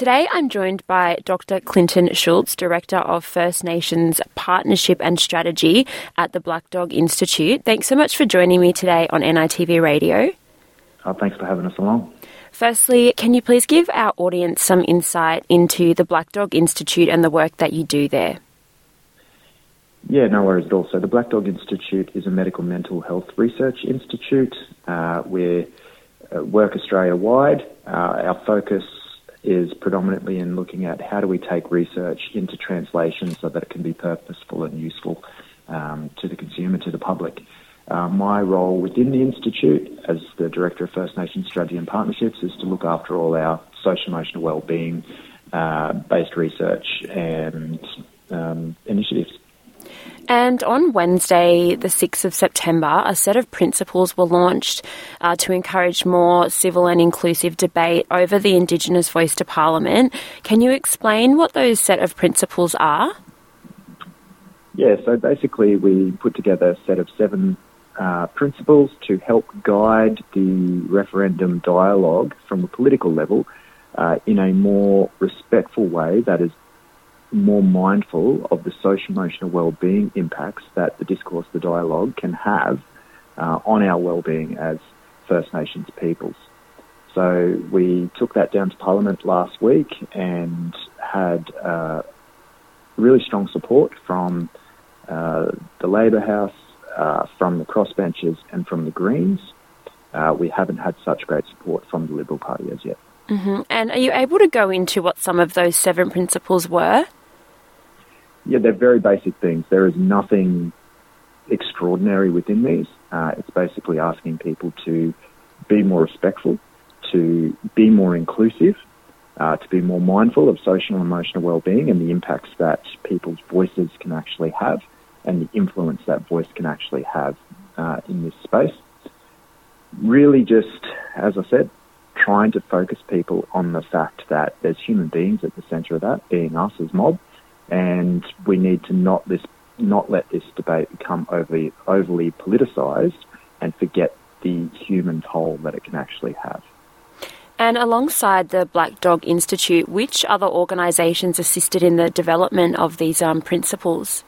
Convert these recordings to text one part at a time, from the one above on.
Today I'm joined by Dr. Clinton Schultz, Director of First Nations Partnership and Strategy at the Black Dog Institute. Thanks so much for joining me today on NITV Radio. Oh, thanks for having us along. Firstly, can you please give our audience some insight into the Black Dog Institute and the work that you do there? Yeah, no worries at all. So, the Black Dog Institute is a medical mental health research institute. Uh, we uh, work Australia wide. Uh, our focus is predominantly in looking at how do we take research into translation so that it can be purposeful and useful um, to the consumer, to the public. Uh, my role within the Institute as the Director of First Nations Strategy and Partnerships is to look after all our social emotional well-being uh, based research and um, initiatives. And on Wednesday, the 6th of September, a set of principles were launched uh, to encourage more civil and inclusive debate over the Indigenous voice to Parliament. Can you explain what those set of principles are? Yeah, so basically, we put together a set of seven uh, principles to help guide the referendum dialogue from a political level uh, in a more respectful way that is more mindful of the social emotional well-being impacts that the discourse, the dialogue can have uh, on our well-being as First Nations peoples. So we took that down to Parliament last week and had uh, really strong support from uh, the Labor House, uh, from the crossbenchers and from the Greens. Uh, we haven't had such great support from the Liberal Party as yet. Mm-hmm. And are you able to go into what some of those seven principles were? Yeah, they're very basic things. There is nothing extraordinary within these. Uh, it's basically asking people to be more respectful, to be more inclusive, uh, to be more mindful of social and emotional well-being and the impacts that people's voices can actually have and the influence that voice can actually have uh, in this space. Really, just as I said, trying to focus people on the fact that there's human beings at the centre of that, being us as mob, and we need to not this not let this debate become overly overly politicised and forget the human toll that it can actually have. And alongside the Black Dog Institute, which other organisations assisted in the development of these um, principles?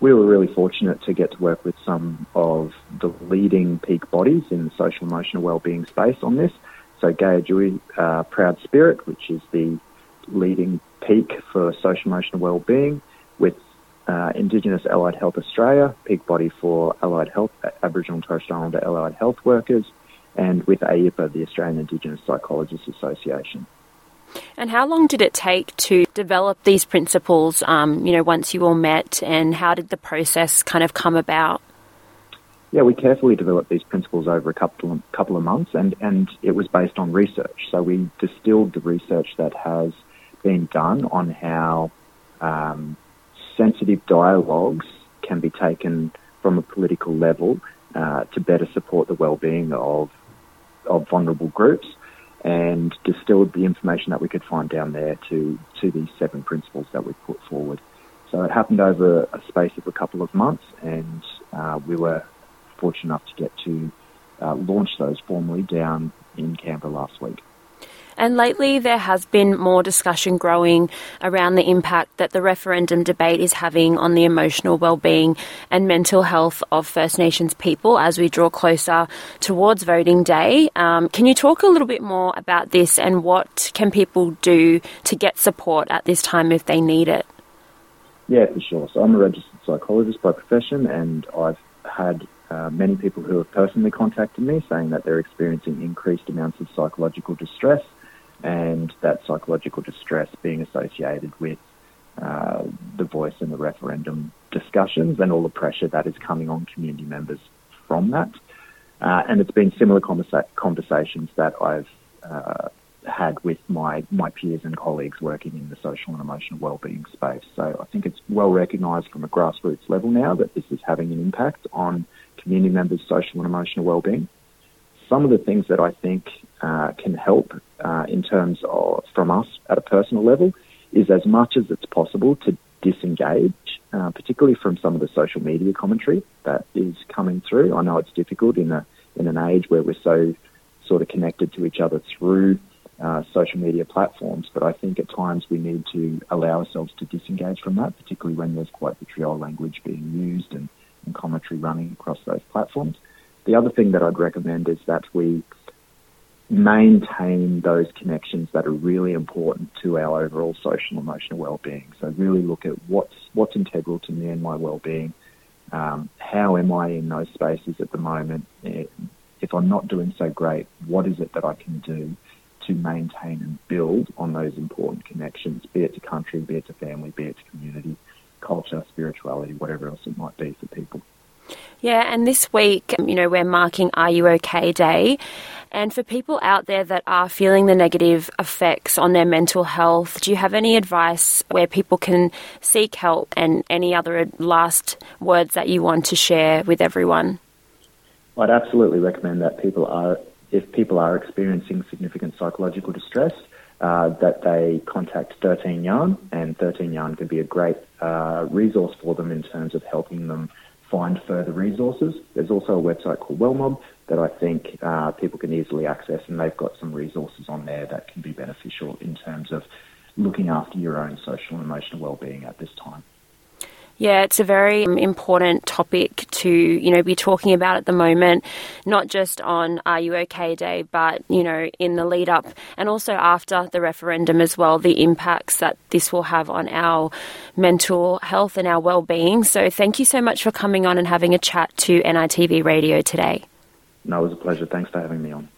we were really fortunate to get to work with some of the leading peak bodies in the social emotional wellbeing space on this. So Gayaa Dhuwi uh, Proud Spirit, which is the leading peak for social emotional wellbeing, with uh, Indigenous Allied Health Australia, peak body for allied health, Aboriginal and Torres Strait Islander allied health workers, and with AIPA, the Australian Indigenous Psychologists Association. And how long did it take to develop these principles, um, you know, once you all met, and how did the process kind of come about? Yeah, we carefully developed these principles over a couple of, couple of months, and, and it was based on research. So we distilled the research that has been done on how um, sensitive dialogues can be taken from a political level uh, to better support the well-being of of vulnerable groups and distilled the information that we could find down there to, to these seven principles that we put forward. So it happened over a space of a couple of months, and uh, we were fortunate enough to get to uh, launch those formally down in Canberra last week. And lately, there has been more discussion growing around the impact that the referendum debate is having on the emotional well-being and mental health of First Nations people as we draw closer towards voting day. Um, can you talk a little bit more about this and what can people do to get support at this time if they need it? Yeah, for sure. So I'm a registered psychologist by profession, and I've had uh, many people who have personally contacted me saying that they're experiencing increased amounts of psychological distress and that psychological distress being associated with uh, the voice and the referendum discussions and all the pressure that is coming on community members from that. Uh, and it's been similar conversa- conversations that I've uh, had with my, my peers and colleagues working in the social and emotional wellbeing space. So I think it's well recognised from a grassroots level now that this is having an impact on community members' social and emotional wellbeing some of the things that I think uh, can help uh, in terms of from us at a personal level is as much as it's possible to disengage, uh, particularly from some of the social media commentary that is coming through. I know it's difficult in a in an age where we're so sort of connected to each other through uh, social media platforms. But I think at times we need to allow ourselves to disengage from that, particularly when there's quite vitriol language being used and, and commentary running across those platforms. The other thing that I'd recommend is that we maintain those connections that are really important to our overall social and emotional well-being. So really look at what's what's integral to me and my well-being. Um, how am I in those spaces at the moment? If I'm not doing so great, what is it that I can do to maintain and build on those important connections, be it to country, be it to family, be it to community, culture, spirituality, whatever else it might be for people. Yeah, and this week, you know, we're marking Are You OK Day. And for people out there that are feeling the negative effects on their mental health, do you have any advice where people can seek help and any other last words that you want to share with everyone? I'd absolutely recommend that people are, if people are experiencing significant psychological distress, uh, that they contact 13 Yarn, and 13 Yarn can be a great uh, resource for them in terms of helping them find further resources. There's also a website called Wellmob that I think uh, people can easily access, and they've got some resources on there that can be beneficial in terms of looking after your own social and emotional well-being at this time. Yeah, it's a very um, important topic to, you know, be talking about at the moment, not just on Are You OK Day, but, you know, in the lead up and also after the referendum as well, the impacts that this will have on our mental health and our well-being. So thank you so much for coming on and having a chat to NITV Radio today. No, it was a pleasure. Thanks for having me on.